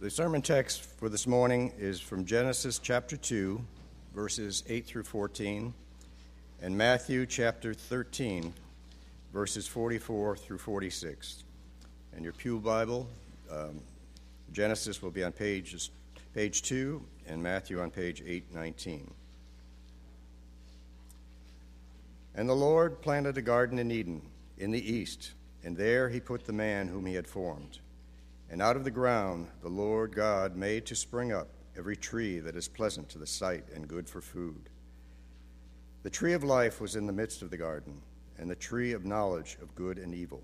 The sermon text for this morning is from Genesis chapter 2, verses 8 through 14, and Matthew chapter 13, verses 44 through 46. And your Pew Bible, um, Genesis will be on pages, page 2, and Matthew on page 819. And the Lord planted a garden in Eden, in the east, and there he put the man whom he had formed. And out of the ground the Lord God made to spring up every tree that is pleasant to the sight and good for food. The tree of life was in the midst of the garden, and the tree of knowledge of good and evil.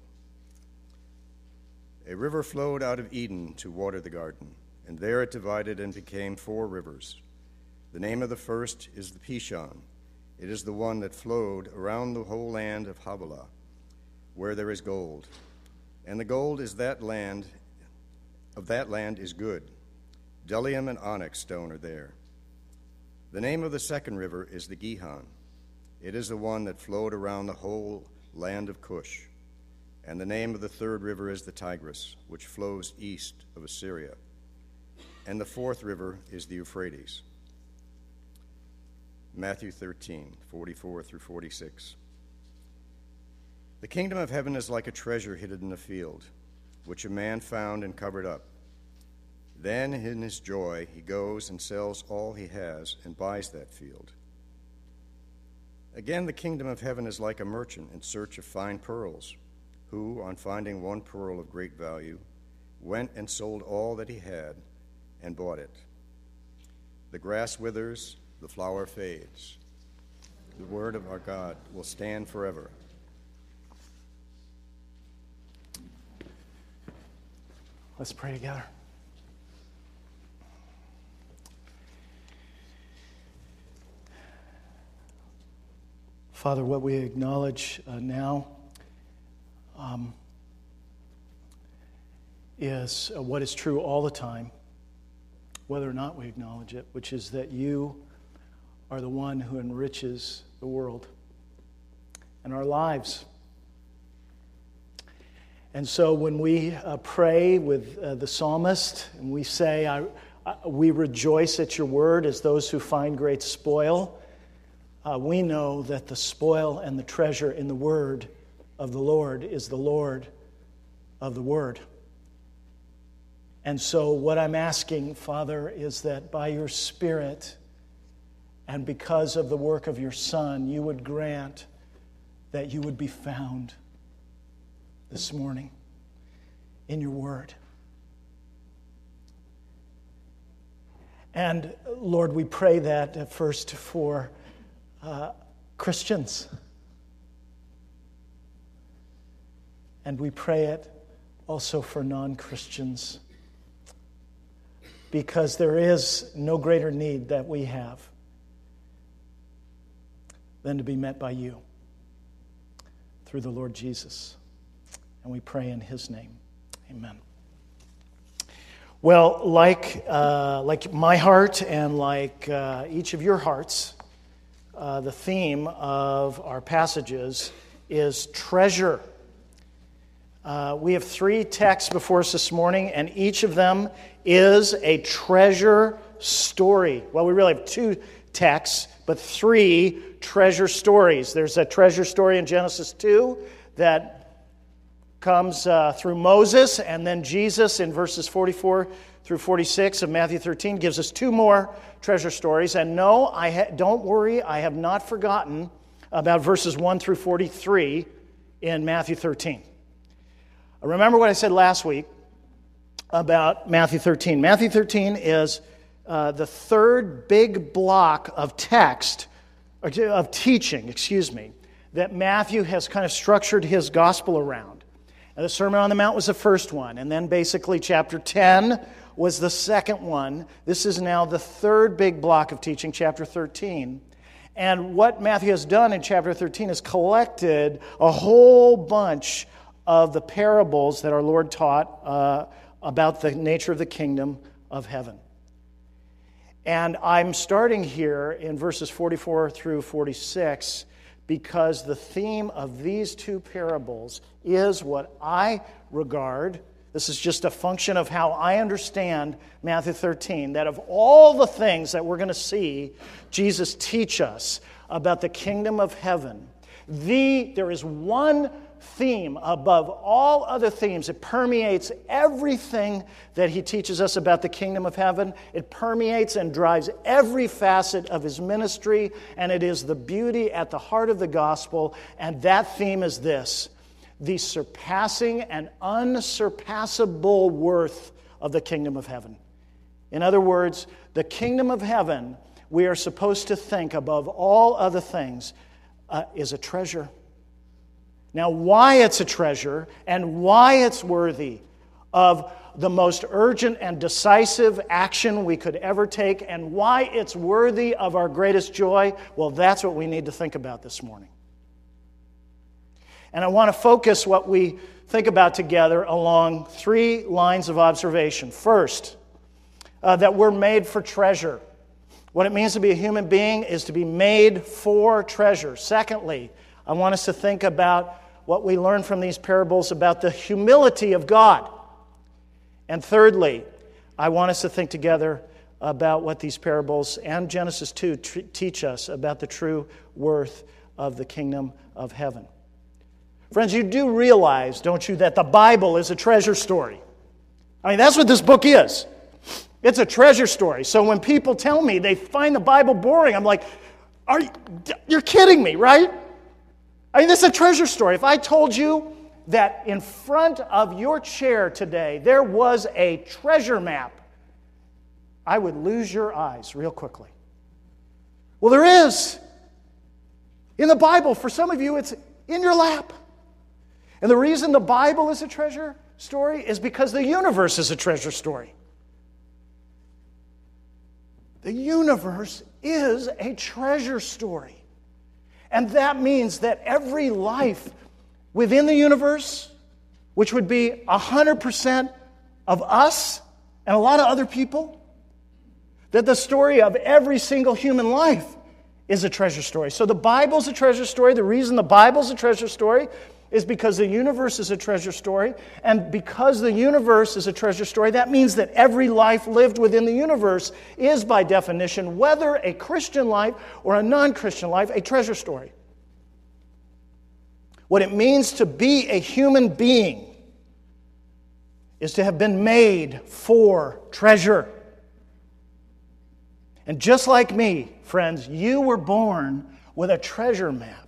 A river flowed out of Eden to water the garden, and there it divided and became four rivers. The name of the first is the Pishon. It is the one that flowed around the whole land of Havilah, where there is gold. And the gold is that land of that land is good. Bdellium and onyx stone are there. The name of the second river is the Gihon. It is the one that flowed around the whole land of Cush. And the name of the third river is the Tigris, which flows east of Assyria. And the fourth river is the Euphrates. Matthew 13, 44 through 46. The kingdom of heaven is like a treasure hidden in a field which a man found and covered up. Then, in his joy, he goes and sells all he has and buys that field. Again, the kingdom of heaven is like a merchant in search of fine pearls, who, on finding one pearl of great value, went and sold all that he had and bought it. The grass withers, the flower fades. The word of our God will stand forever. Let's pray together. Father, what we acknowledge uh, now um, is uh, what is true all the time, whether or not we acknowledge it, which is that you are the one who enriches the world and our lives. And so when we uh, pray with uh, the psalmist and we say, I, I, We rejoice at your word as those who find great spoil, uh, we know that the spoil and the treasure in the word of the Lord is the Lord of the word. And so, what I'm asking, Father, is that by your Spirit and because of the work of your Son, you would grant that you would be found this morning in your word. And Lord, we pray that first for uh, Christians. And we pray it also for non Christians. Because there is no greater need that we have than to be met by you through the Lord Jesus. And we pray in his name. Amen. Well, like, uh, like my heart and like uh, each of your hearts, uh, the theme of our passages is treasure. Uh, we have three texts before us this morning, and each of them is a treasure story. Well, we really have two texts, but three treasure stories. There's a treasure story in Genesis 2 that comes uh, through Moses, and then Jesus in verses 44 through 46 of Matthew 13 gives us two more treasure stories. And no, I ha- don't worry, I have not forgotten about verses 1 through 43 in Matthew 13. Remember what I said last week about Matthew 13. Matthew 13 is uh, the third big block of text, of teaching, excuse me, that Matthew has kind of structured his gospel around. And the Sermon on the Mount was the first one. And then basically, chapter 10 was the second one. This is now the third big block of teaching, chapter 13. And what Matthew has done in chapter 13 is collected a whole bunch of the parables that our Lord taught uh, about the nature of the kingdom of heaven. And I'm starting here in verses 44 through 46 because the theme of these two parables is what I regard This is just a function of how I understand Matthew 13 that of all the things that we're going to see Jesus teach us about the kingdom of heaven, the, there is one theme above all other themes. It permeates everything that he teaches us about the kingdom of heaven. It permeates and drives every facet of his ministry, and it is the beauty at the heart of the gospel. And that theme is this the surpassing and unsurpassable worth of the kingdom of heaven. In other words, the kingdom of heaven, we are supposed to think above all other things, uh, is a treasure. Now, why it's a treasure and why it's worthy of the most urgent and decisive action we could ever take and why it's worthy of our greatest joy, well, that's what we need to think about this morning. And I want to focus what we think about together along three lines of observation. First, uh, that we're made for treasure. What it means to be a human being is to be made for treasure. Secondly, I want us to think about what we learn from these parables about the humility of God. And thirdly, I want us to think together about what these parables and Genesis 2 t- teach us about the true worth of the kingdom of heaven. Friends, you do realize, don't you, that the Bible is a treasure story. I mean, that's what this book is. It's a treasure story. So when people tell me they find the Bible boring, I'm like, are you, you're kidding me, right? I mean, this is a treasure story. If I told you that in front of your chair today there was a treasure map, I would lose your eyes real quickly. Well, there is. In the Bible, for some of you, it's in your lap. And the reason the Bible is a treasure story is because the universe is a treasure story. The universe is a treasure story. And that means that every life within the universe, which would be 100% of us and a lot of other people, that the story of every single human life is a treasure story. So the Bible's a treasure story. The reason the Bible's a treasure story is because the universe is a treasure story. And because the universe is a treasure story, that means that every life lived within the universe is, by definition, whether a Christian life or a non Christian life, a treasure story. What it means to be a human being is to have been made for treasure. And just like me, friends, you were born with a treasure map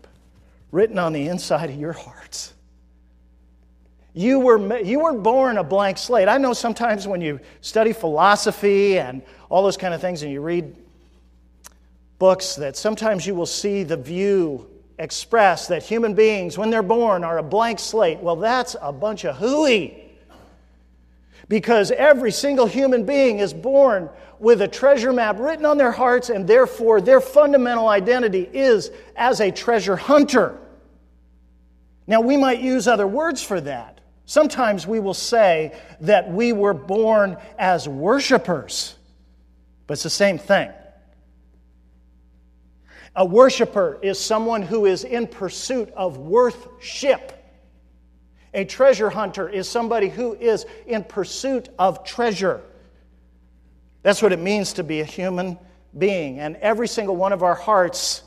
written on the inside of your hearts. You, were, you weren't born a blank slate. I know sometimes when you study philosophy and all those kind of things and you read books that sometimes you will see the view expressed that human beings, when they're born, are a blank slate. Well, that's a bunch of hooey. Because every single human being is born with a treasure map written on their hearts, and therefore their fundamental identity is as a treasure hunter. Now, we might use other words for that. Sometimes we will say that we were born as worshipers, but it's the same thing. A worshiper is someone who is in pursuit of worthship. A treasure hunter is somebody who is in pursuit of treasure. That's what it means to be a human being. And every single one of our hearts,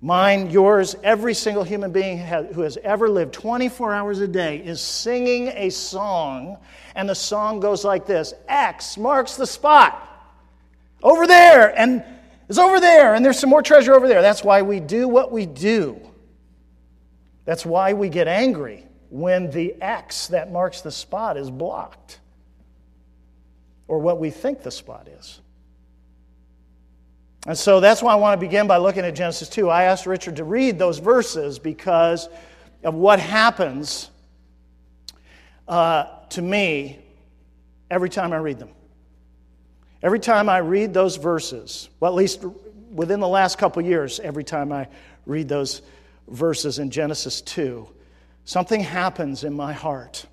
mine, yours, every single human being who has ever lived 24 hours a day is singing a song. And the song goes like this X marks the spot. Over there, and it's over there, and there's some more treasure over there. That's why we do what we do. That's why we get angry when the X that marks the spot is blocked or what we think the spot is. And so that's why I want to begin by looking at Genesis 2. I asked Richard to read those verses because of what happens uh, to me every time I read them. Every time I read those verses, well, at least within the last couple years, every time I read those verses in Genesis 2, something happens in my heart.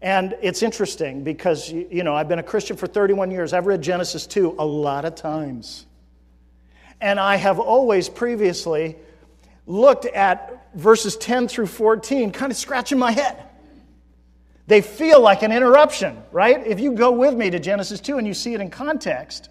And it's interesting because, you know, I've been a Christian for 31 years. I've read Genesis 2 a lot of times. And I have always previously looked at verses 10 through 14, kind of scratching my head. They feel like an interruption, right? If you go with me to Genesis 2 and you see it in context,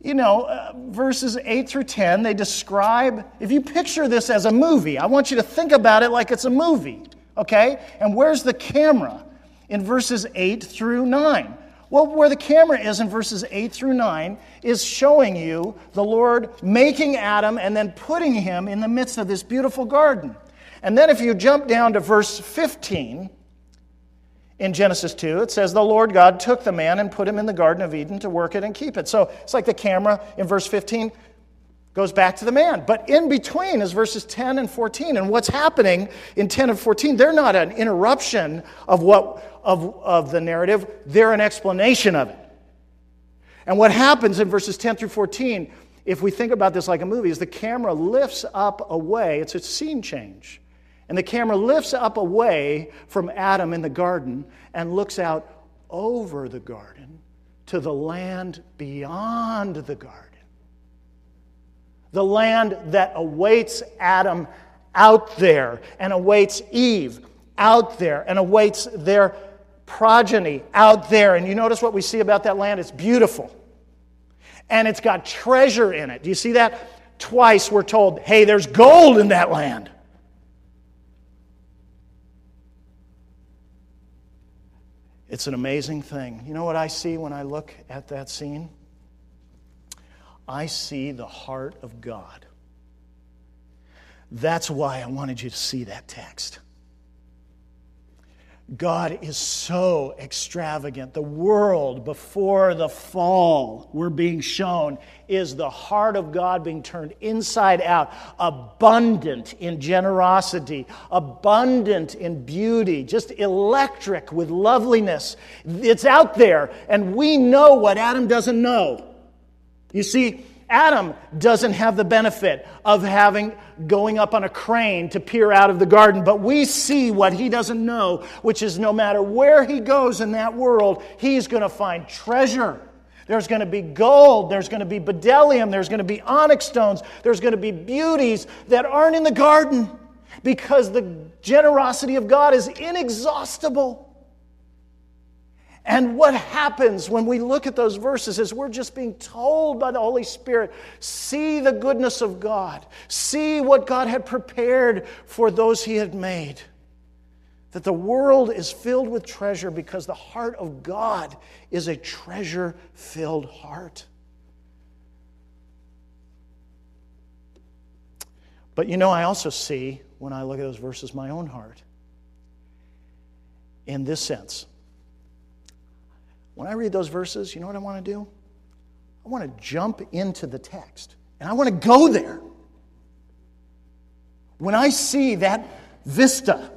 you know, uh, verses 8 through 10, they describe, if you picture this as a movie, I want you to think about it like it's a movie, okay? And where's the camera? In verses 8 through 9. Well, where the camera is in verses 8 through 9 is showing you the Lord making Adam and then putting him in the midst of this beautiful garden. And then if you jump down to verse 15, in Genesis 2, it says, The Lord God took the man and put him in the Garden of Eden to work it and keep it. So it's like the camera in verse 15 goes back to the man. But in between is verses 10 and 14. And what's happening in 10 and 14, they're not an interruption of, what, of, of the narrative, they're an explanation of it. And what happens in verses 10 through 14, if we think about this like a movie, is the camera lifts up away, it's a scene change and the camera lifts up away from Adam in the garden and looks out over the garden to the land beyond the garden. The land that awaits Adam out there and awaits Eve out there and awaits their progeny out there. And you notice what we see about that land? It's beautiful. And it's got treasure in it. Do you see that? Twice we're told, hey, there's gold in that land. It's an amazing thing. You know what I see when I look at that scene? I see the heart of God. That's why I wanted you to see that text. God is so extravagant. The world before the fall we're being shown is the heart of God being turned inside out, abundant in generosity, abundant in beauty, just electric with loveliness. It's out there, and we know what Adam doesn't know. You see, Adam doesn't have the benefit of having going up on a crane to peer out of the garden, but we see what he doesn't know, which is no matter where he goes in that world, he's going to find treasure. There's going to be gold, there's going to be bdellium, there's going to be onyx stones, there's going to be beauties that aren't in the garden because the generosity of God is inexhaustible. And what happens when we look at those verses is we're just being told by the Holy Spirit see the goodness of God, see what God had prepared for those He had made. That the world is filled with treasure because the heart of God is a treasure filled heart. But you know, I also see when I look at those verses my own heart in this sense when I read those verses, you know what I want to do? I want to jump into the text and I want to go there. When I see that vista,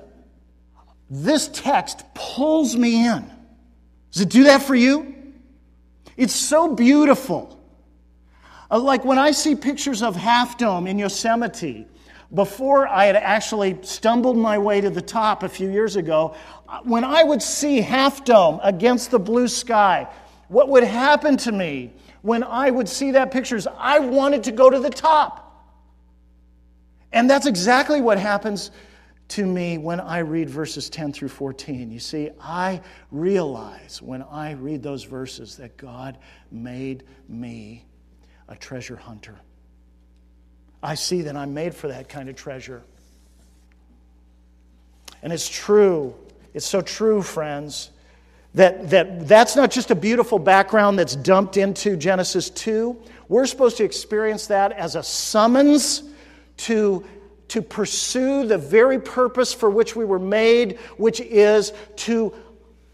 this text pulls me in. Does it do that for you? It's so beautiful. Uh, like when I see pictures of Half Dome in Yosemite, before I had actually stumbled my way to the top a few years ago, when I would see Half Dome against the blue sky, what would happen to me when I would see that picture is I wanted to go to the top. And that's exactly what happens to me when I read verses 10 through 14. You see, I realize when I read those verses that God made me a treasure hunter. I see that I'm made for that kind of treasure. And it's true it's so true, friends, that, that that's not just a beautiful background that's dumped into Genesis 2. We're supposed to experience that as a summons to, to pursue the very purpose for which we were made, which is to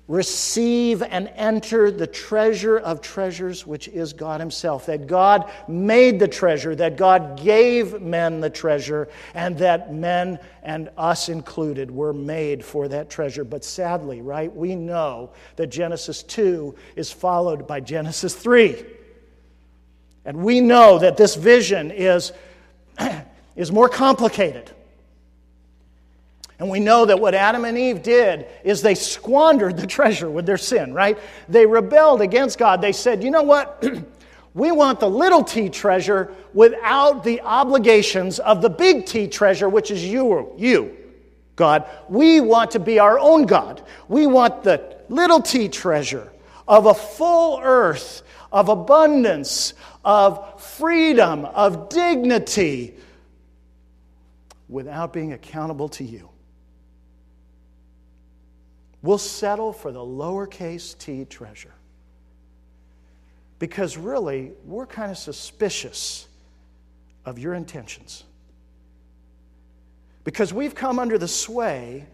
receive and enter the treasure of treasures, which is God Himself. That God made the treasure, that God gave men the treasure, and that men and us included were made for that treasure. But sadly, right, we know that Genesis 2 is followed by Genesis 3. And we know that this vision is, is more complicated. And we know that what Adam and Eve did is they squandered the treasure with their sin, right? They rebelled against God. They said, you know what? we want the little t treasure without the obligations of the big T treasure, which is you. you. God. We want to be our own God. We want the little t treasure of a full earth, of abundance, of freedom, of dignity, without being accountable to you. We'll settle for the lowercase t treasure. Because really, we're kind of suspicious of your intentions. Because we've come under the sway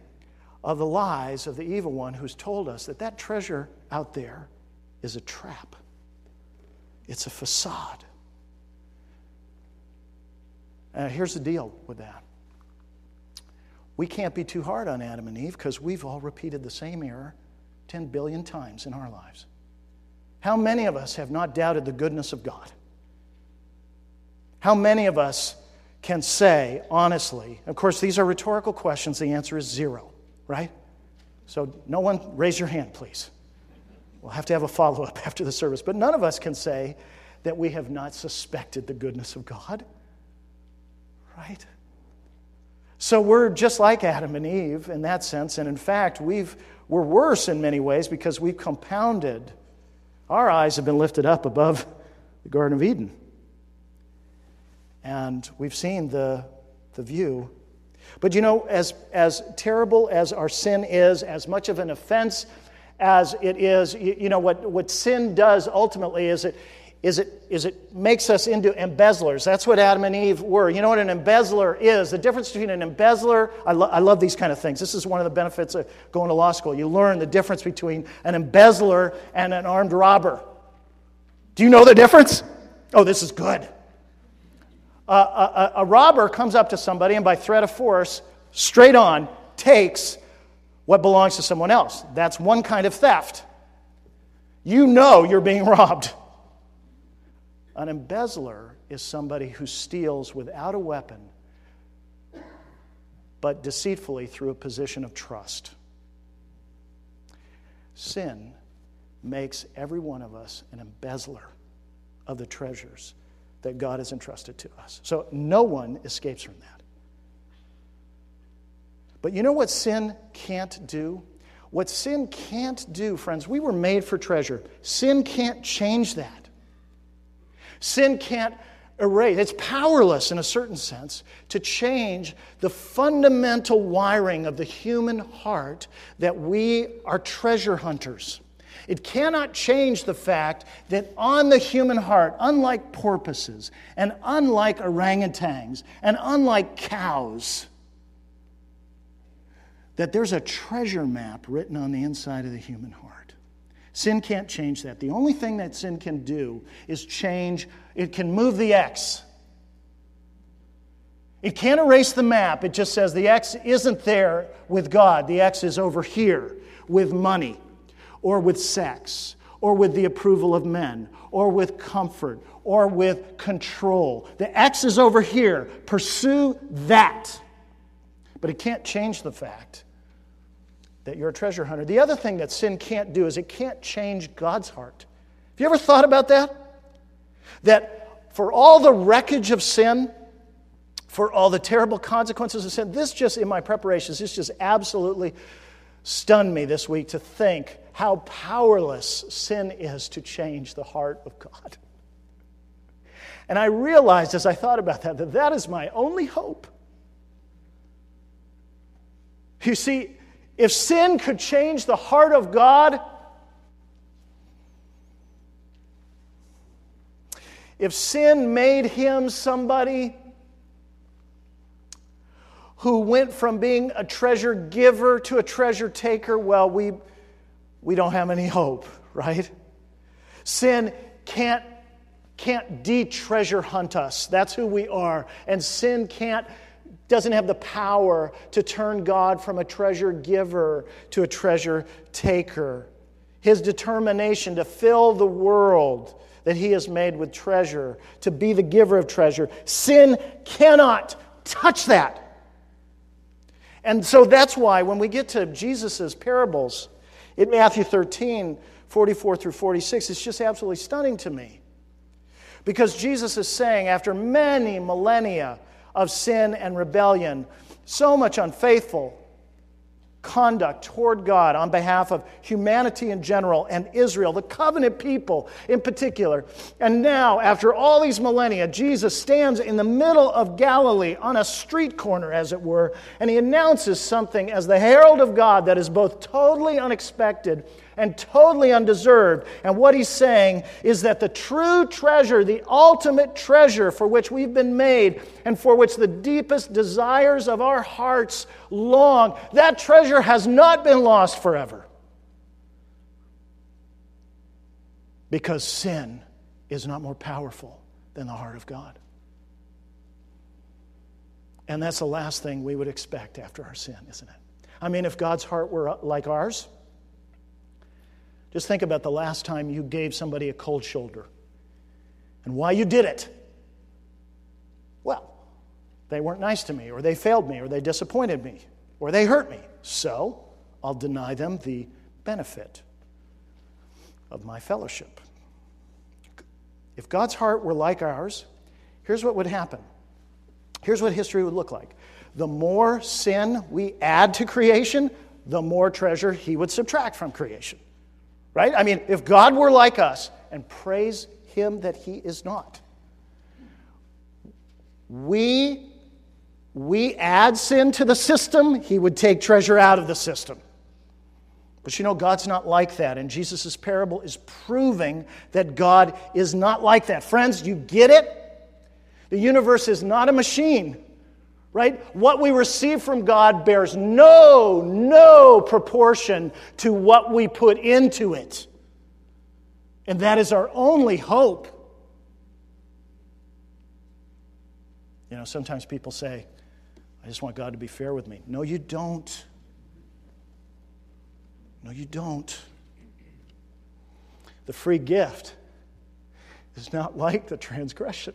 of the lies of the evil one who's told us that that treasure out there is a trap, it's a facade. And here's the deal with that we can't be too hard on Adam and Eve because we've all repeated the same error 10 billion times in our lives. How many of us have not doubted the goodness of God? How many of us can say honestly, of course, these are rhetorical questions, the answer is zero, right? So, no one raise your hand, please. We'll have to have a follow up after the service. But none of us can say that we have not suspected the goodness of God, right? So we're just like Adam and Eve in that sense. And in fact, we've, we're worse in many ways because we've compounded. Our eyes have been lifted up above the Garden of Eden. And we've seen the, the view. But you know, as, as terrible as our sin is, as much of an offense as it is, you, you know, what, what sin does ultimately is it, is it, is it makes us into embezzlers. That's what Adam and Eve were. You know what an embezzler is? The difference between an embezzler, I, lo- I love these kind of things. This is one of the benefits of going to law school. You learn the difference between an embezzler and an armed robber. Do you know the difference? Oh, this is good. Uh, a, a, a robber comes up to somebody and by threat of force, straight on, takes what belongs to someone else. That's one kind of theft. You know you're being robbed. An embezzler is somebody who steals without a weapon, but deceitfully through a position of trust. Sin makes every one of us an embezzler of the treasures that God has entrusted to us. So no one escapes from that. But you know what sin can't do? What sin can't do, friends, we were made for treasure. Sin can't change that. Sin can't erase, it's powerless in a certain sense to change the fundamental wiring of the human heart that we are treasure hunters. It cannot change the fact that on the human heart, unlike porpoises and unlike orangutans and unlike cows, that there's a treasure map written on the inside of the human heart. Sin can't change that. The only thing that sin can do is change, it can move the X. It can't erase the map. It just says the X isn't there with God. The X is over here with money, or with sex, or with the approval of men, or with comfort, or with control. The X is over here. Pursue that. But it can't change the fact that you're a treasure hunter. The other thing that sin can't do is it can't change God's heart. Have you ever thought about that? That for all the wreckage of sin, for all the terrible consequences of sin, this just, in my preparations, this just absolutely stunned me this week to think how powerless sin is to change the heart of God. And I realized as I thought about that that that is my only hope. You see, if sin could change the heart of God, if sin made him somebody who went from being a treasure giver to a treasure taker, well, we, we don't have any hope, right? Sin can't, can't de treasure hunt us. That's who we are. And sin can't doesn't have the power to turn God from a treasure giver to a treasure taker. His determination to fill the world that he has made with treasure, to be the giver of treasure, sin cannot touch that. And so that's why when we get to Jesus' parables in Matthew 13, 44 through 46, it's just absolutely stunning to me. Because Jesus is saying, after many millennia, of sin and rebellion, so much unfaithful conduct toward God on behalf of humanity in general and Israel, the covenant people in particular. And now, after all these millennia, Jesus stands in the middle of Galilee on a street corner, as it were, and he announces something as the herald of God that is both totally unexpected and totally undeserved. And what he's saying is that the true treasure, the ultimate treasure for which we've been made and for which the deepest desires of our hearts long, that treasure has not been lost forever. Because sin is not more powerful than the heart of God. And that's the last thing we would expect after our sin, isn't it? I mean, if God's heart were like ours, just think about the last time you gave somebody a cold shoulder and why you did it. Well, they weren't nice to me, or they failed me, or they disappointed me, or they hurt me. So I'll deny them the benefit of my fellowship. If God's heart were like ours, here's what would happen. Here's what history would look like. The more sin we add to creation, the more treasure he would subtract from creation. Right? I mean, if God were like us, and praise Him that He is not, we, we add sin to the system, He would take treasure out of the system. But you know, God's not like that. And Jesus' parable is proving that God is not like that. Friends, you get it? The universe is not a machine right? What we receive from God bears no, no proportion to what we put into it. And that is our only hope. You know, sometimes people say, I just want God to be fair with me. No, you don't. No, you don't. The free gift is not like the transgression.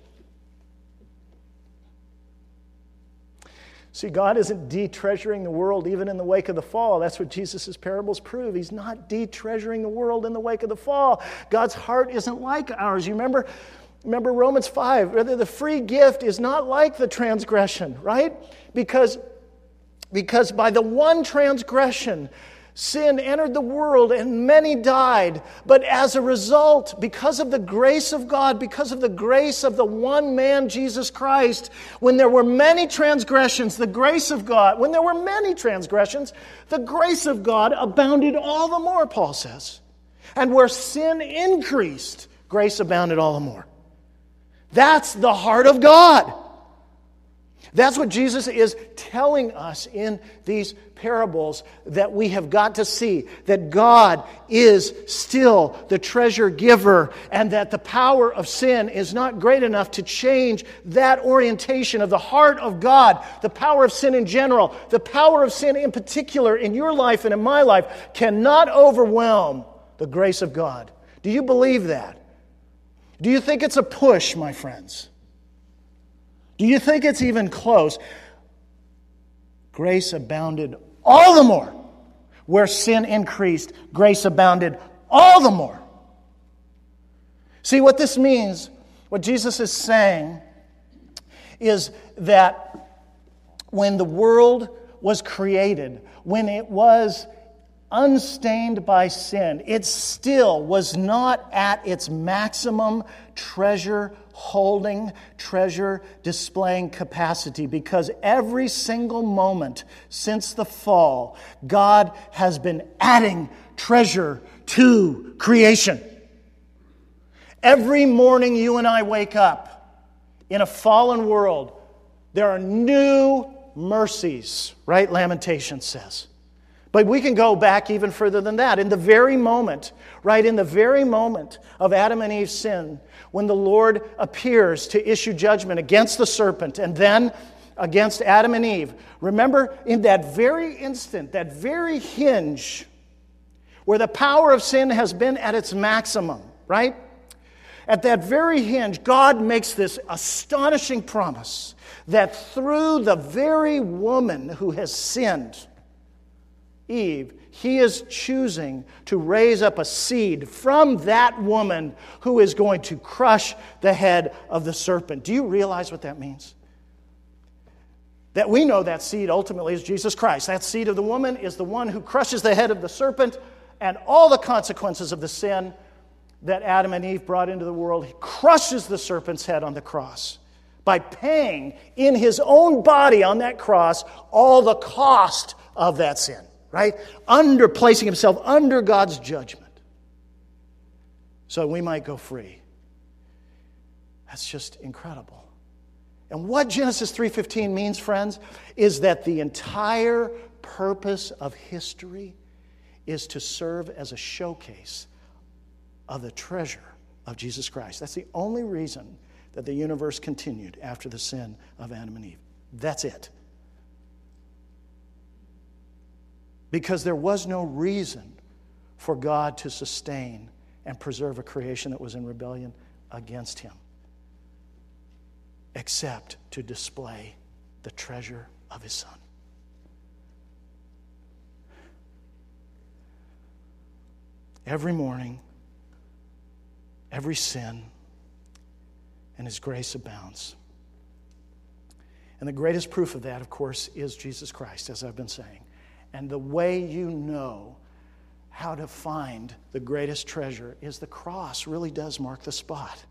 See, God isn't de-treasuring the world even in the wake of the fall. That's what Jesus' parables prove. He's not de-treasuring the world in the wake of the fall. God's heart isn't like ours. You remember, remember Romans 5, Rather, the free gift is not like the transgression, right? Because, because by the one transgression, Sin entered the world and many died. But as a result, because of the grace of God, because of the grace of the one man, Jesus Christ, when there were many transgressions, the grace of God, when there were many transgressions, the grace of God abounded all the more, Paul says. And where sin increased, grace abounded all the more. That's the heart of God. That's what Jesus is telling us in these parables that we have got to see that God is still the treasure giver and that the power of sin is not great enough to change that orientation of the heart of God. The power of sin in general, the power of sin in particular in your life and in my life cannot overwhelm the grace of God. Do you believe that? Do you think it's a push, my friends? Do you think it's even close? Grace abounded all the more. Where sin increased, grace abounded all the more. See, what this means, what Jesus is saying, is that when the world was created, when it was unstained by sin, it still was not at its maximum treasure holding, treasure displaying capacity because every single moment since the fall, God has been adding treasure to creation. Every morning you and I wake up in a fallen world, there are new mercies, right? Lamentation says. But we can go back even further than that. In the very moment, right, in the very moment of Adam and Eve's sin, when the Lord appears to issue judgment against the serpent and then against Adam and Eve, remember in that very instant, that very hinge where the power of sin has been at its maximum, right? At that very hinge, God makes this astonishing promise that through the very woman who has sinned, Eve, he is choosing to raise up a seed from that woman who is going to crush the head of the serpent. Do you realize what that means? That we know that seed ultimately is Jesus Christ. That seed of the woman is the one who crushes the head of the serpent and all the consequences of the sin that Adam and Eve brought into the world. He crushes the serpent's head on the cross by paying in his own body on that cross all the cost of that sin, right? Under placing himself under God's judgment. So we might go free. That's just incredible. And what Genesis 3:15 means, friends, is that the entire purpose of history is to serve as a showcase of the treasure of Jesus Christ. That's the only reason that the universe continued after the sin of Adam and Eve. That's it. Because there was no reason for God to sustain and preserve a creation that was in rebellion against Him except to display the treasure of his son. Every morning, every sin, and his grace abounds. And the greatest proof of that, of course, is Jesus Christ, as I've been saying. And the way you know how to find the greatest treasure is the cross really does mark the spot.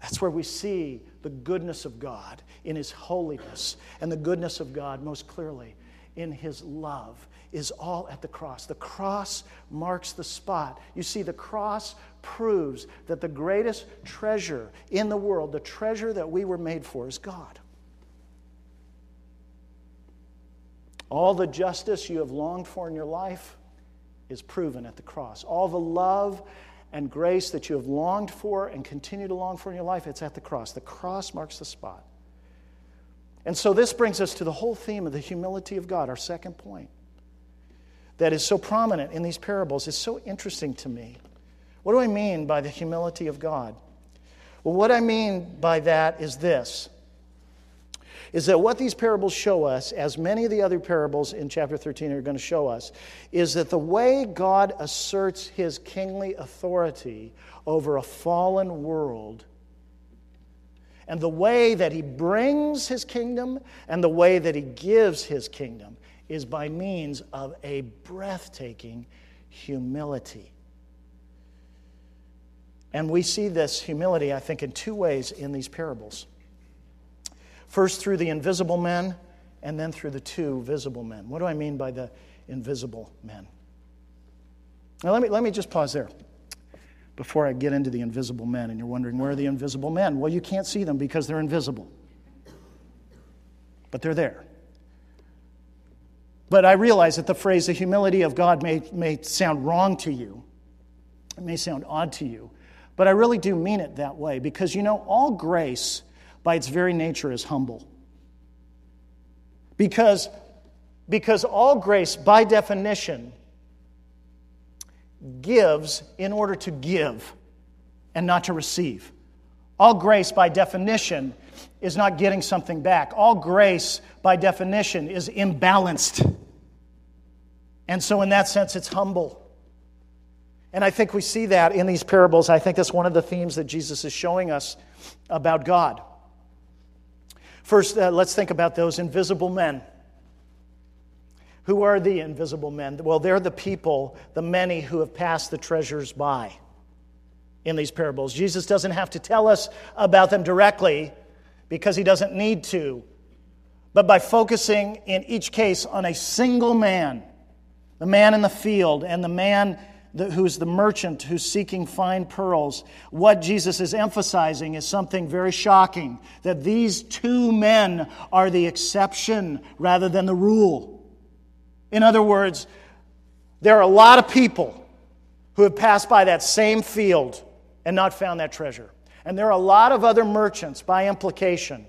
That's where we see the goodness of God in His holiness and the goodness of God most clearly in His love is all at the cross. The cross marks the spot. You see, the cross proves that the greatest treasure in the world, the treasure that we were made for, is God. All the justice you have longed for in your life is proven at the cross. All the love and grace that you have longed for and continue to long for in your life, it's at the cross. The cross marks the spot. And so this brings us to the whole theme of the humility of God, our second point, that is so prominent in these parables. It's so interesting to me. What do I mean by the humility of God? Well, what I mean by that is this is that what these parables show us, as many of the other parables in chapter 13 are going to show us, is that the way God asserts his kingly authority over a fallen world and the way that he brings his kingdom and the way that he gives his kingdom is by means of a breathtaking humility. And we see this humility, I think, in two ways in these parables. First through the invisible men, and then through the two visible men. What do I mean by the invisible men? Now, let me, let me just pause there before I get into the invisible men. And you're wondering, where are the invisible men? Well, you can't see them because they're invisible, but they're there. But I realize that the phrase the humility of God may, may sound wrong to you, it may sound odd to you, but I really do mean it that way because you know, all grace by its very nature, is humble. Because, because all grace, by definition, gives in order to give and not to receive. All grace, by definition, is not getting something back. All grace, by definition, is imbalanced. And so, in that sense, it's humble. And I think we see that in these parables. I think that's one of the themes that Jesus is showing us about God. First, uh, let's think about those invisible men. Who are the invisible men? Well, they're the people, the many who have passed the treasures by in these parables. Jesus doesn't have to tell us about them directly because he doesn't need to. But by focusing in each case on a single man, the man in the field and the man who's the merchant who's seeking fine pearls. What Jesus is emphasizing is something very shocking that these two men are the exception rather than the rule. In other words, there are a lot of people who have passed by that same field and not found that treasure. And there are a lot of other merchants, by implication,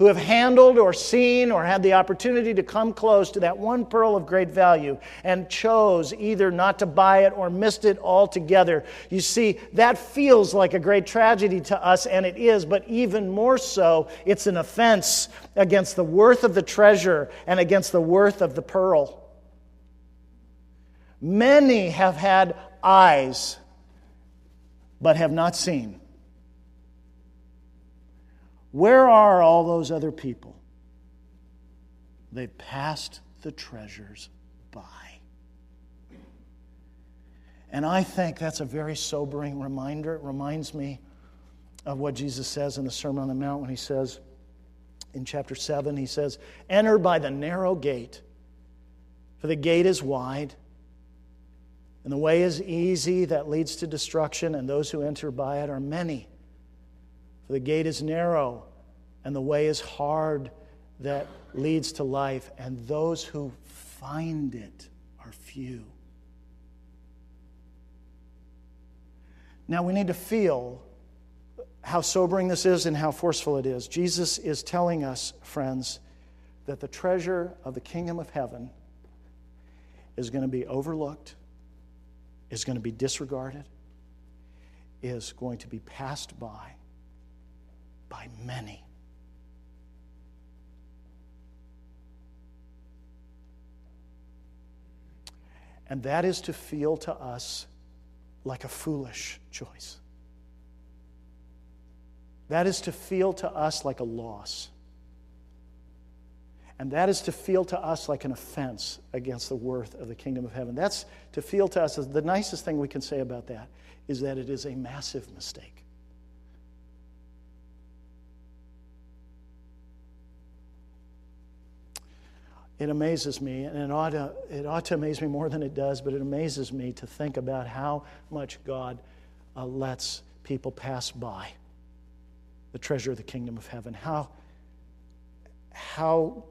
who have handled or seen or had the opportunity to come close to that one pearl of great value and chose either not to buy it or missed it altogether. You see, that feels like a great tragedy to us, and it is, but even more so, it's an offense against the worth of the treasure and against the worth of the pearl. Many have had eyes, but have not seen Where are all those other people? They passed the treasures by. And I think that's a very sobering reminder. It reminds me of what Jesus says in the Sermon on the Mount when he says in chapter 7, he says, Enter by the narrow gate, for the gate is wide, and the way is easy that leads to destruction, and those who enter by it are many. For the gate is narrow, and the way is hard that leads to life, and those who find it are few. Now we need to feel how sobering this is and how forceful it is. Jesus is telling us, friends, that the treasure of the kingdom of heaven is going to be overlooked, is going to be disregarded, is going to be passed by by many. And that is to feel to us like a foolish choice. That is to feel to us like a loss. And that is to feel to us like an offense against the worth of the kingdom of heaven. That's to feel to us, the nicest thing we can say about that is that it is a massive mistake. It amazes me, and it ought, to, it ought to amaze me more than it does, but it amazes me to think about how much God uh, lets people pass by the treasure of the kingdom of heaven. How, how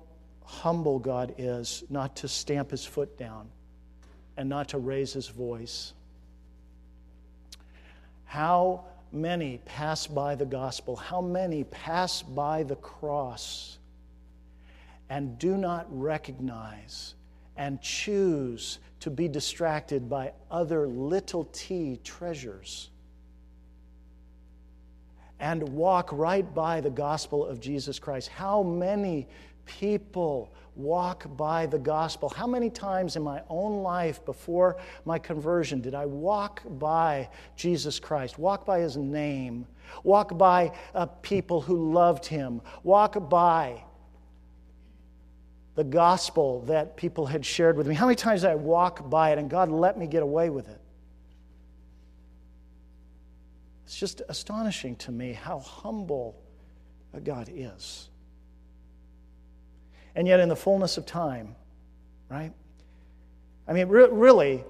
humble God is not to stamp his foot down and not to raise his voice. How many pass by the gospel? How many pass by the cross? And do not recognize and choose to be distracted by other little t treasures and walk right by the gospel of Jesus Christ. How many people walk by the gospel? How many times in my own life before my conversion did I walk by Jesus Christ, walk by his name, walk by uh, people who loved him, walk by the gospel that people had shared with me. How many times did I walk by it and God let me get away with it? It's just astonishing to me how humble God is. And yet, in the fullness of time, right? I mean, re- really,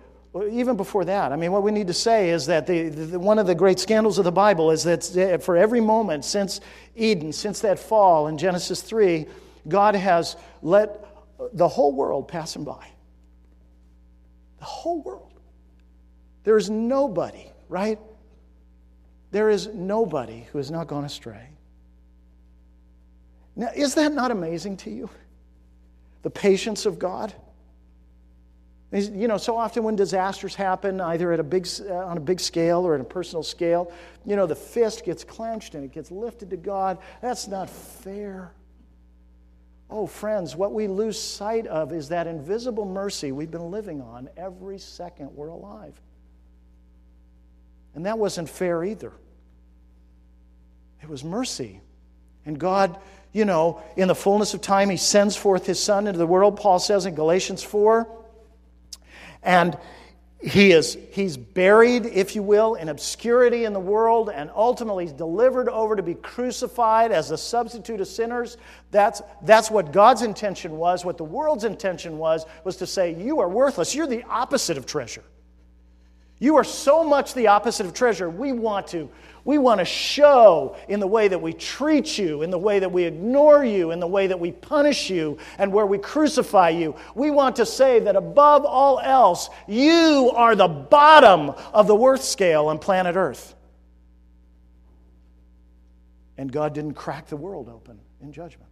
even before that, I mean, what we need to say is that the, the, one of the great scandals of the Bible is that for every moment since Eden, since that fall in Genesis 3, God has let the whole world pass him by. The whole world. There is nobody, right? There is nobody who has not gone astray. Now, is that not amazing to you? The patience of God? You know, so often when disasters happen, either at a big, uh, on a big scale or at a personal scale, you know, the fist gets clenched and it gets lifted to God. That's not fair. Oh, friends, what we lose sight of is that invisible mercy we've been living on every second we're alive. And that wasn't fair either. It was mercy. And God, you know, in the fullness of time, He sends forth His Son into the world, Paul says in Galatians 4. And he is he's buried if you will in obscurity in the world and ultimately he's delivered over to be crucified as a substitute of sinners. That's that's what god's intention was. What the world's intention was was to say you are worthless. You're the opposite of treasure you are so much the opposite of treasure we want to we want to show in the way that we treat you, in the way that we ignore you, in the way that we punish you, and where we crucify you. We want to say that above all else, you are the bottom of the worth scale on planet Earth. And God didn't crack the world open in judgment.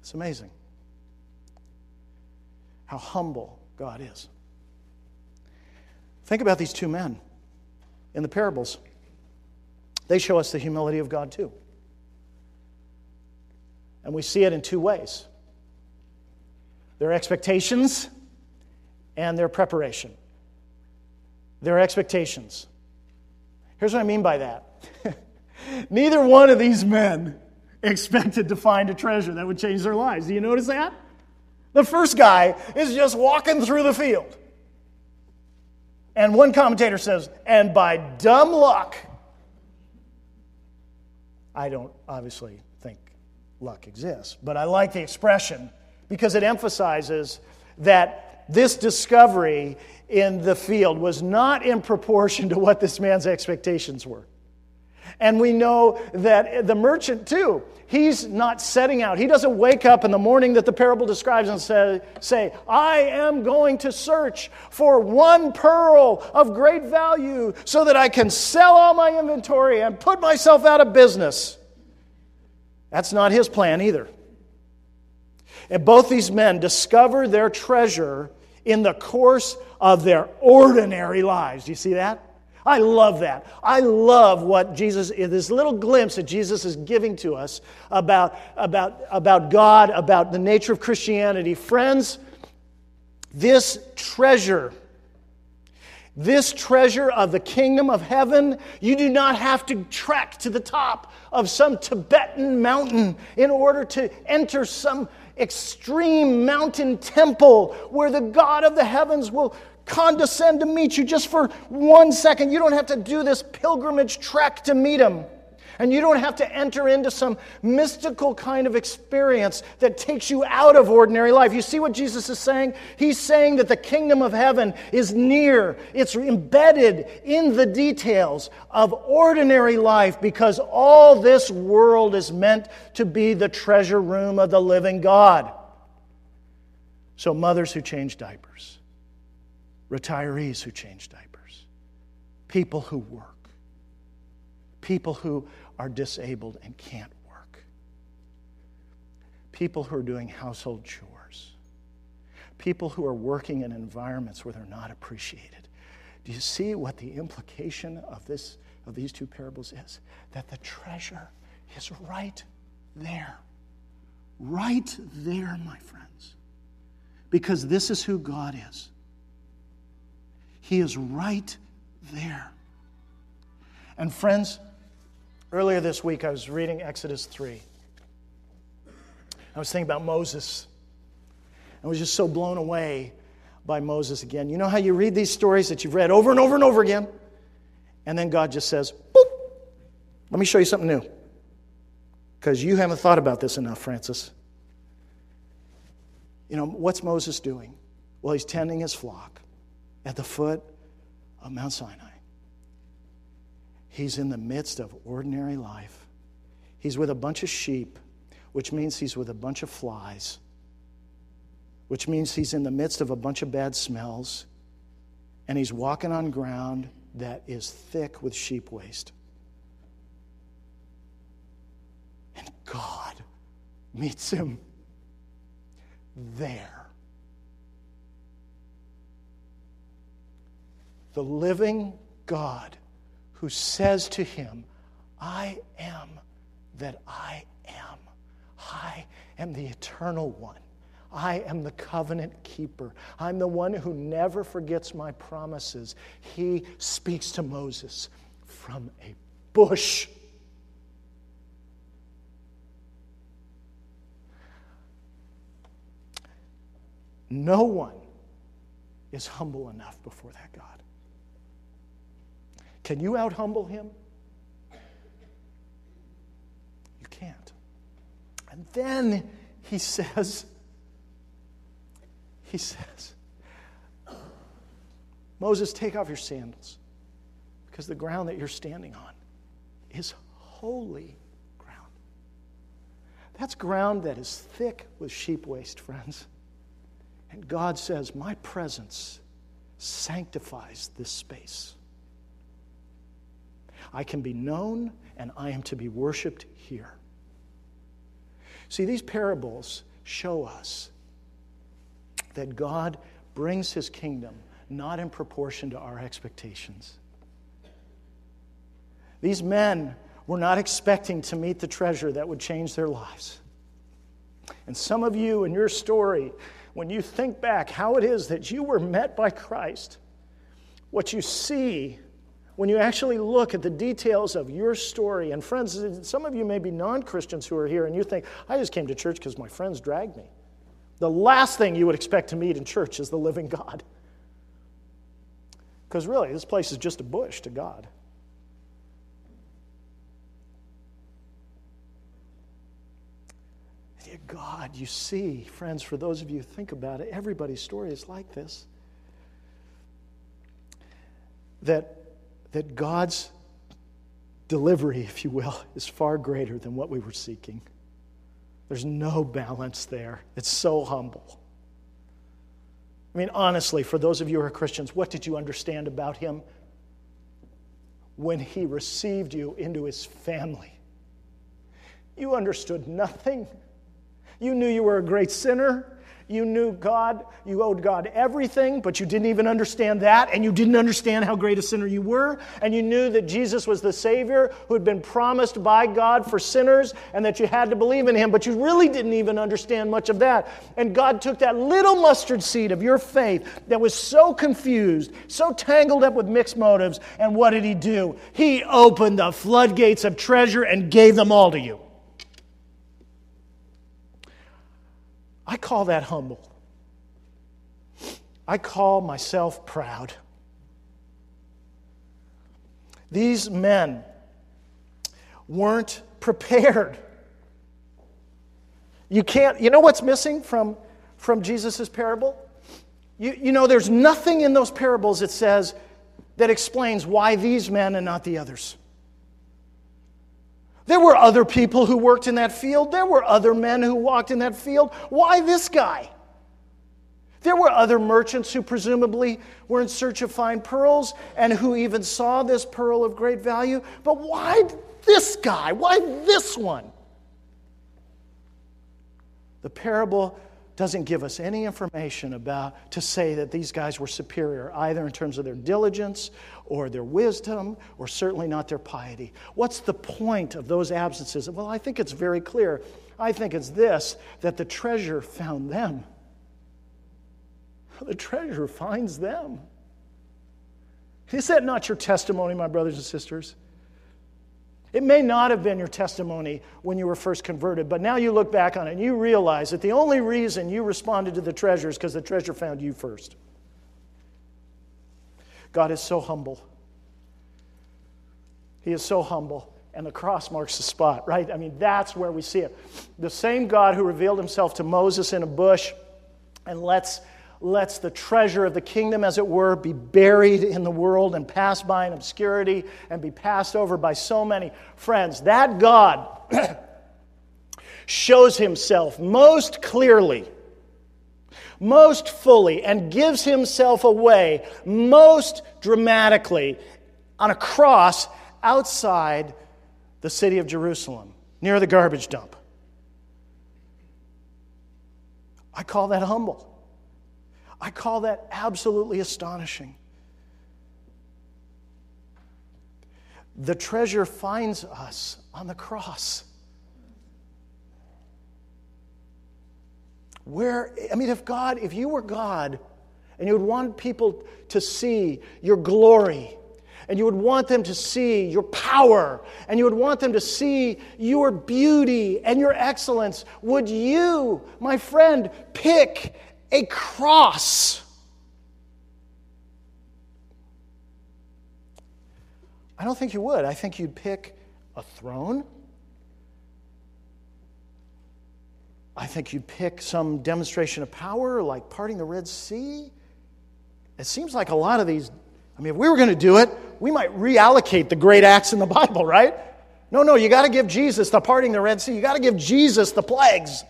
It's amazing how humble God is. Think about these two men in the parables. They show us the humility of God too. And we see it in two ways their expectations and their preparation. their expectations. Here's what I mean by that neither one of these men expected to find a treasure that would change their lives. Do you notice that? The first guy is just walking through the field. And one commentator says, and by dumb luck, I don't obviously think luck exists, but I like the expression because it emphasizes that this discovery in the field was not in proportion to what this man's expectations were. And we know that the merchant, too, he's not setting out. He doesn't wake up in the morning that the parable describes and say, say, I am going to search for one pearl of great value so that I can sell all my inventory and put myself out of business. That's not his plan either. And both these men discover their treasure in the course of their ordinary lives. Do you see that? I love that. I love what Jesus, this little glimpse that Jesus is giving to us about, about, about God, about the nature of Christianity. Friends, this treasure, this treasure of the kingdom of heaven, you do not have to trek to the top of some Tibetan mountain in order to enter some extreme mountain temple where the God of the heavens will condescend to meet you just for one second. You don't have to do this pilgrimage trek to meet him. And you don't have to enter into some mystical kind of experience that takes you out of ordinary life. You see what Jesus is saying? He's saying that the kingdom of heaven is near, it's embedded in the details of ordinary life because all this world is meant to be the treasure room of the living God. So, mothers who change diapers, retirees who change diapers, people who work, people who are disabled and can't work, people who are doing household chores, people who are working in environments where they're not appreciated. Do you see what the implication of, this, of these two parables is? That the treasure is right there. Right there, my friends. Because this is who God is. He is right there. And friends, earlier this week I was reading Exodus 3. I was thinking about Moses. I was just so blown away by Moses again. You know how you read these stories that you've read over and over and over again? And then God just says, Boop, let me show you something new. Because you haven't thought about this enough, Francis. You know, what's Moses doing? Well, he's tending his flock at the foot of Mount Sinai. He's in the midst of ordinary life. He's with a bunch of sheep, which means he's with a bunch of flies, which means he's in the midst of a bunch of bad smells, and he's walking on ground that is thick with sheep waste. And God meets him there. The living God who says to him, I am that I am. I am the eternal one. I am the covenant keeper. I'm the one who never forgets my promises. He speaks to Moses from a bush. No one is humble enough before that God. Can you out humble him? You can't. And then he says, he says, Moses, take off your sandals because the ground that you're standing on is holy ground. That's ground that is thick with sheep waste, friends. And God says, My presence sanctifies this space. I can be known and I am to be worshiped here. See, these parables show us that God brings his kingdom not in proportion to our expectations. These men were not expecting to meet the treasure that would change their lives. And some of you in your story, when you think back how it is that you were met by Christ, what you see when you actually look at the details of your story. And friends, some of you may be non Christians who are here and you think, I just came to church because my friends dragged me. The last thing you would expect to meet in church is the living God. Because really, this place is just a bush to God. Dear God, you see, friends, for those of you who think about it, everybody's story is like this. That that God's delivery, if you will, is far greater than what we were seeking. There's no balance there. It's so humble. I mean, honestly, for those of you who are Christians, what did you understand about him when he received you into his family? You understood nothing. You knew you were a great sinner. You knew God, you owed God everything, but you didn't even understand that, and you didn't understand how great a sinner you were, and you knew that Jesus was the Savior who had been promised by God for sinners, and that you had to believe in Him, but you really didn't even understand much of that. And God took that little mustard seed of your faith that was so confused, so tangled up with mixed motives, and what did He do? He opened the floodgates of treasure and gave them all to you. I call that humble. I call myself proud. These men weren't prepared. You can't, you know what's missing from, from Jesus' parable? You, you know, there's nothing in those parables that says, that explains why these men and not the others. There were other people who worked in that field. There were other men who walked in that field. Why this guy? There were other merchants who presumably were in search of fine pearls and who even saw this pearl of great value. But why this guy? Why this one? The parable doesn't give us any information about to say that these guys were superior, either in terms of their diligence or their wisdom, or certainly not their piety. What's the point of those absences? Well, I think it's very clear. I think it's this that the treasure found them. The treasure finds them. Is that not your testimony, my brothers and sisters? It may not have been your testimony when you were first converted, but now you look back on it and you realize that the only reason you responded to the treasure is because the treasure found you first. God is so humble. He is so humble. And the cross marks the spot, right? I mean, that's where we see it. The same God who revealed himself to Moses in a bush and lets lets the treasure of the kingdom, as it were, be buried in the world and pass by in obscurity and be passed over by so many friends. That God shows himself most clearly, most fully, and gives himself away most dramatically on a cross outside the city of Jerusalem, near the garbage dump. I call that humble. I call that absolutely astonishing. The treasure finds us on the cross. Where, I mean, if God, if you were God and you would want people to see your glory, and you would want them to see your power, and you would want them to see your beauty and your excellence, would you, my friend, pick a cross. I don't think you would. I think you'd pick a throne. I think you'd pick some demonstration of power like parting the Red Sea. It seems like a lot of these, I mean, if we were going to do it, we might reallocate the great acts in the Bible, right? No, no, you got to give Jesus the parting the Red Sea. You got to give Jesus the plagues.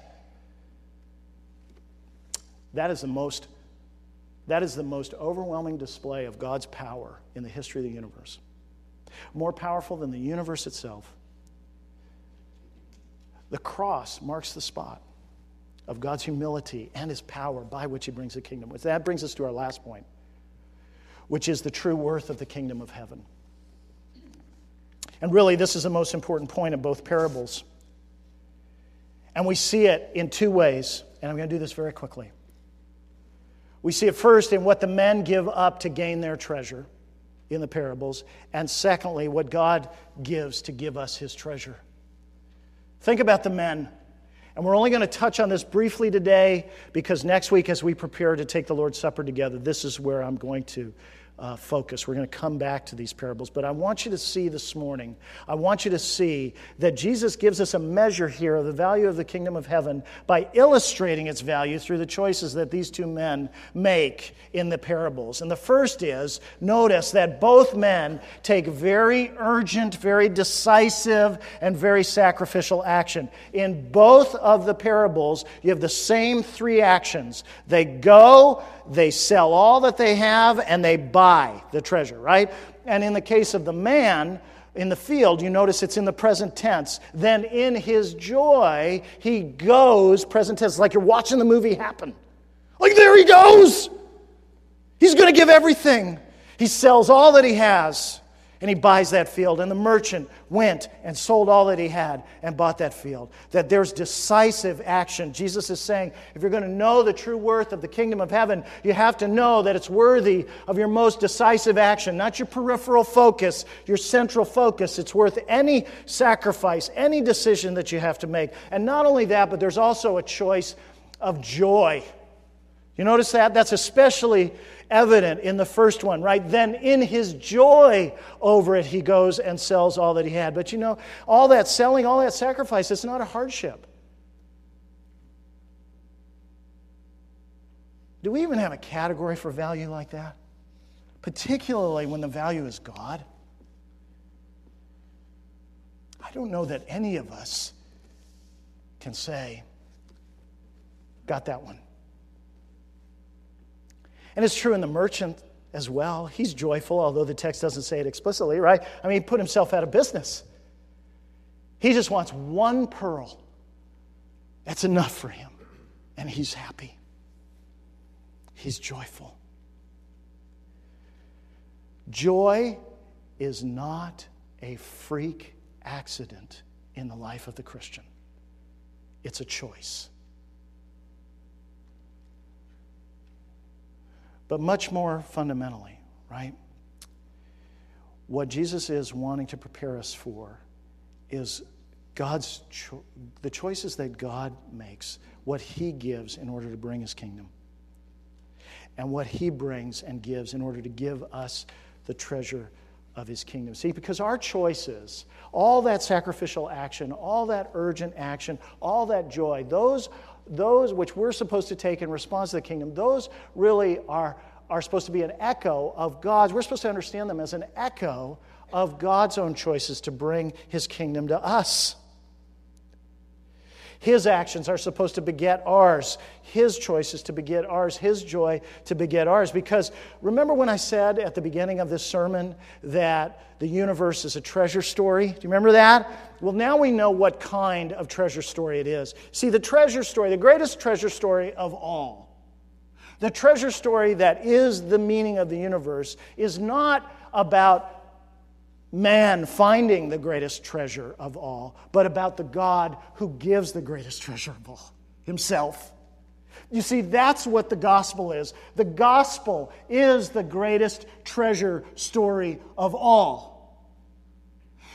That is the most that is the most overwhelming display of God's power in the history of the universe. More powerful than the universe itself. The cross marks the spot of God's humility and his power by which he brings the kingdom. That brings us to our last point, which is the true worth of the kingdom of heaven. And really, this is the most important point of both parables. And we see it in two ways, and I'm going to do this very quickly. We see it first in what the men give up to gain their treasure in the parables, and secondly, what God gives to give us his treasure. Think about the men. And we're only going to touch on this briefly today because next week, as we prepare to take the Lord's Supper together, this is where I'm going to uh, focus. We're going to come back to these parables. But I want you to see this morning, I want you to see that Jesus gives us a measure here of the value of the kingdom of heaven by illustrating its value through the choices that these two men make in the parables. And the first is notice that both men take very urgent, very decisive, and very sacrificial action. In both of the parables, you have the same three actions they go, they sell all that they have and they buy the treasure, right? And in the case of the man in the field, you notice it's in the present tense. Then in his joy, he goes, present tense, like you're watching the movie happen. Like there he goes. He's going to give everything. He sells all that he has and he buys that field. And the merchant went and sold all that he had and bought that field. That there's decisive action. Jesus is saying if you're going to know the true worth of the kingdom of heaven, you have to know that it's worthy of your most decisive action, not your peripheral focus, your central focus. It's worth any sacrifice, any decision that you have to make. And not only that, but there's also a choice of joy. You notice that? That's especially evident in the first one, right? Then in his joy over it, he goes and sells all that he had. But you know, all that selling, all that sacrifice, it's not a hardship. Do we even have a category for value like that? Particularly when the value is God? I don't know that any of us can say, got that one. And it's true in the merchant as well. He's joyful, although the text doesn't say it explicitly, right? I mean, he put himself out of business. He just wants one pearl. That's enough for him. And he's happy. He's joyful. Joy is not a freak accident in the life of the Christian, it's a choice. But much more fundamentally, right? What Jesus is wanting to prepare us for is God's cho- the choices that God makes, what He gives in order to bring His kingdom, and what He brings and gives in order to give us the treasure of His kingdom. See, because our choices, all that sacrificial action, all that urgent action, all that joy, those those which we're supposed to take in response to the kingdom, those really are, are supposed to be an echo of God's. We're supposed to understand them as an echo of God's own choices to bring his kingdom to us. His actions are supposed to beget ours. His choices to beget ours. His joy to beget ours. Because remember when I said at the beginning of this sermon that the universe is a treasure story? Do you remember that? Well, now we know what kind of treasure story it is. See, the treasure story, the greatest treasure story of all, the treasure story that is the meaning of the universe, is not about man finding the greatest treasure of all, but about the God who gives the greatest treasure of all, Himself. You see, that's what the gospel is. The gospel is the greatest treasure story of all.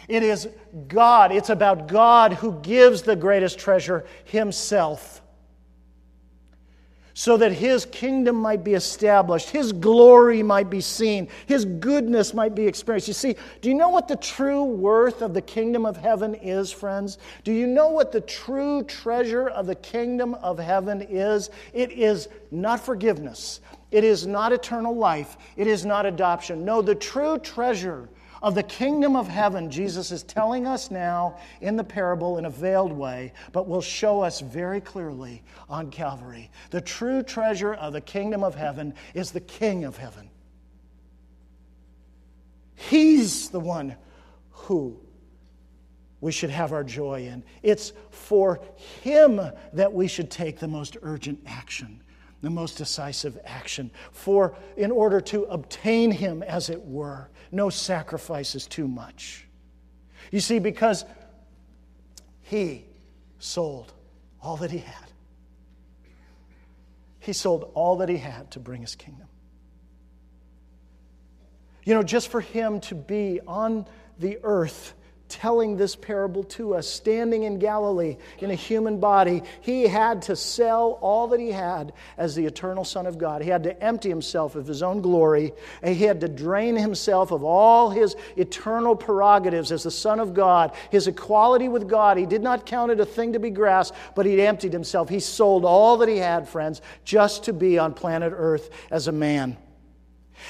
It is God, it's about God who gives the greatest treasure, Himself so that his kingdom might be established, his glory might be seen, his goodness might be experienced. You see, do you know what the true worth of the kingdom of heaven is, friends? Do you know what the true treasure of the kingdom of heaven is? It is not forgiveness, it is not eternal life, it is not adoption. No, the true treasure of the kingdom of heaven, Jesus is telling us now in the parable in a veiled way, but will show us very clearly on Calvary. The true treasure of the kingdom of heaven is the King of heaven. He's the one who we should have our joy in. It's for Him that we should take the most urgent action the most decisive action for in order to obtain him as it were no sacrifice is too much you see because he sold all that he had He sold all that he had to bring his kingdom. You know, just for him to be on the earth telling this parable to us, standing in Galilee in a human body, he had to sell all that he had as the eternal Son of God. He had to empty himself of his own glory, and he had to drain himself of all his eternal prerogatives as the Son of God, his equality with God. He did not count it a thing to be grasped, but he emptied himself. He sold all that he had, friends, just to be on planet Earth as a man.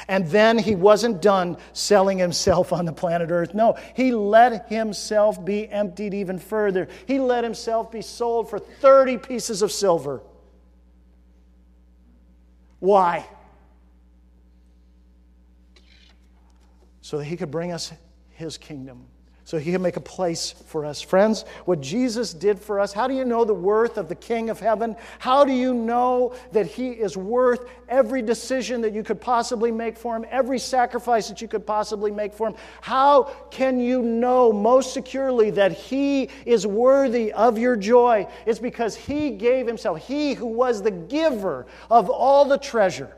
And then he wasn't done selling himself on the planet Earth. No, he let himself be emptied even further. He let himself be sold for 30 pieces of silver. Why? So that he could bring us his kingdom so he can make a place for us. Friends, what Jesus did for us, how do you know the worth of the King of heaven? How do you know that he is worth every decision that you could possibly make for him, every sacrifice that you could possibly make for him? How can you know most securely that he is worthy of your joy? It's because he gave himself. He who was the giver of all the treasure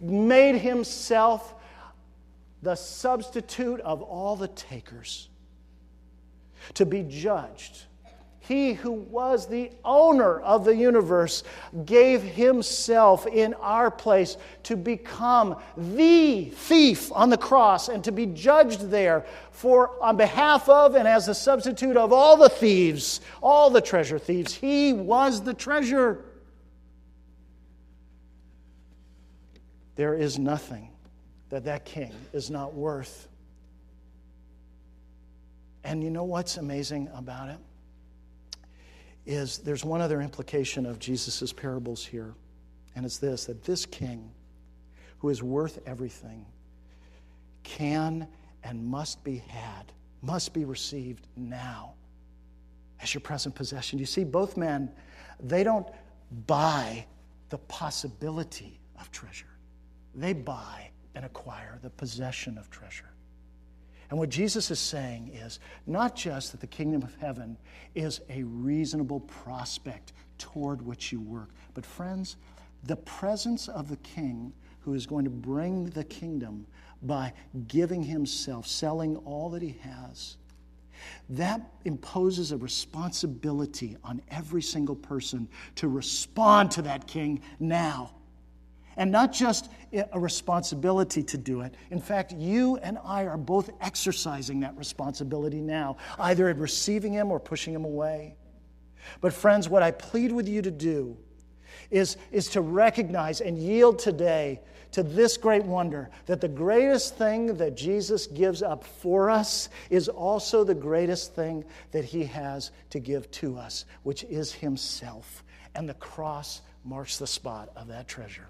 made himself the substitute of all the takers to be judged. He who was the owner of the universe gave himself in our place to become the thief on the cross and to be judged there for on behalf of and as a substitute of all the thieves, all the treasure thieves. He was the treasure. There is nothing that that king is not worth. And you know what's amazing about it? Is there's one other implication of Jesus' parables here, and it's this that this king, who is worth everything, can and must be had, must be received now as your present possession. You see, both men, they don't buy the possibility of treasure, they buy and acquire the possession of treasure. And what Jesus is saying is not just that the kingdom of heaven is a reasonable prospect toward which you work, but friends, the presence of the king who is going to bring the kingdom by giving himself, selling all that he has, that imposes a responsibility on every single person to respond to that king now and not just a responsibility to do it. In fact, you and I are both exercising that responsibility now, either in receiving Him or pushing Him away. But, friends, what I plead with you to do is, is to recognize and yield today to this great wonder that the greatest thing that Jesus gives up for us is also the greatest thing that He has to give to us, which is Himself. And the cross marks the spot of that treasure.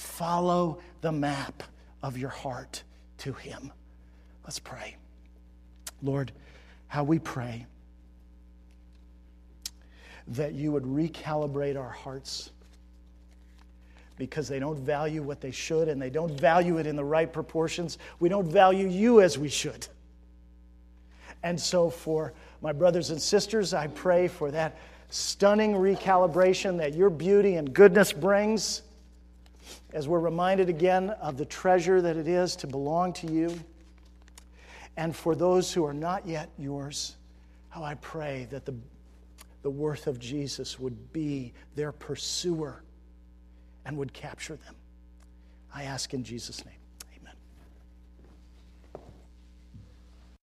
Follow the map of your heart to Him. Let's pray. Lord, how we pray that you would recalibrate our hearts because they don't value what they should and they don't value it in the right proportions. We don't value you as we should. And so, for my brothers and sisters, I pray for that stunning recalibration that your beauty and goodness brings as we're reminded again of the treasure that it is to belong to you. And for those who are not yet yours, how I pray that the, the worth of Jesus would be their pursuer and would capture them. I ask in Jesus' name.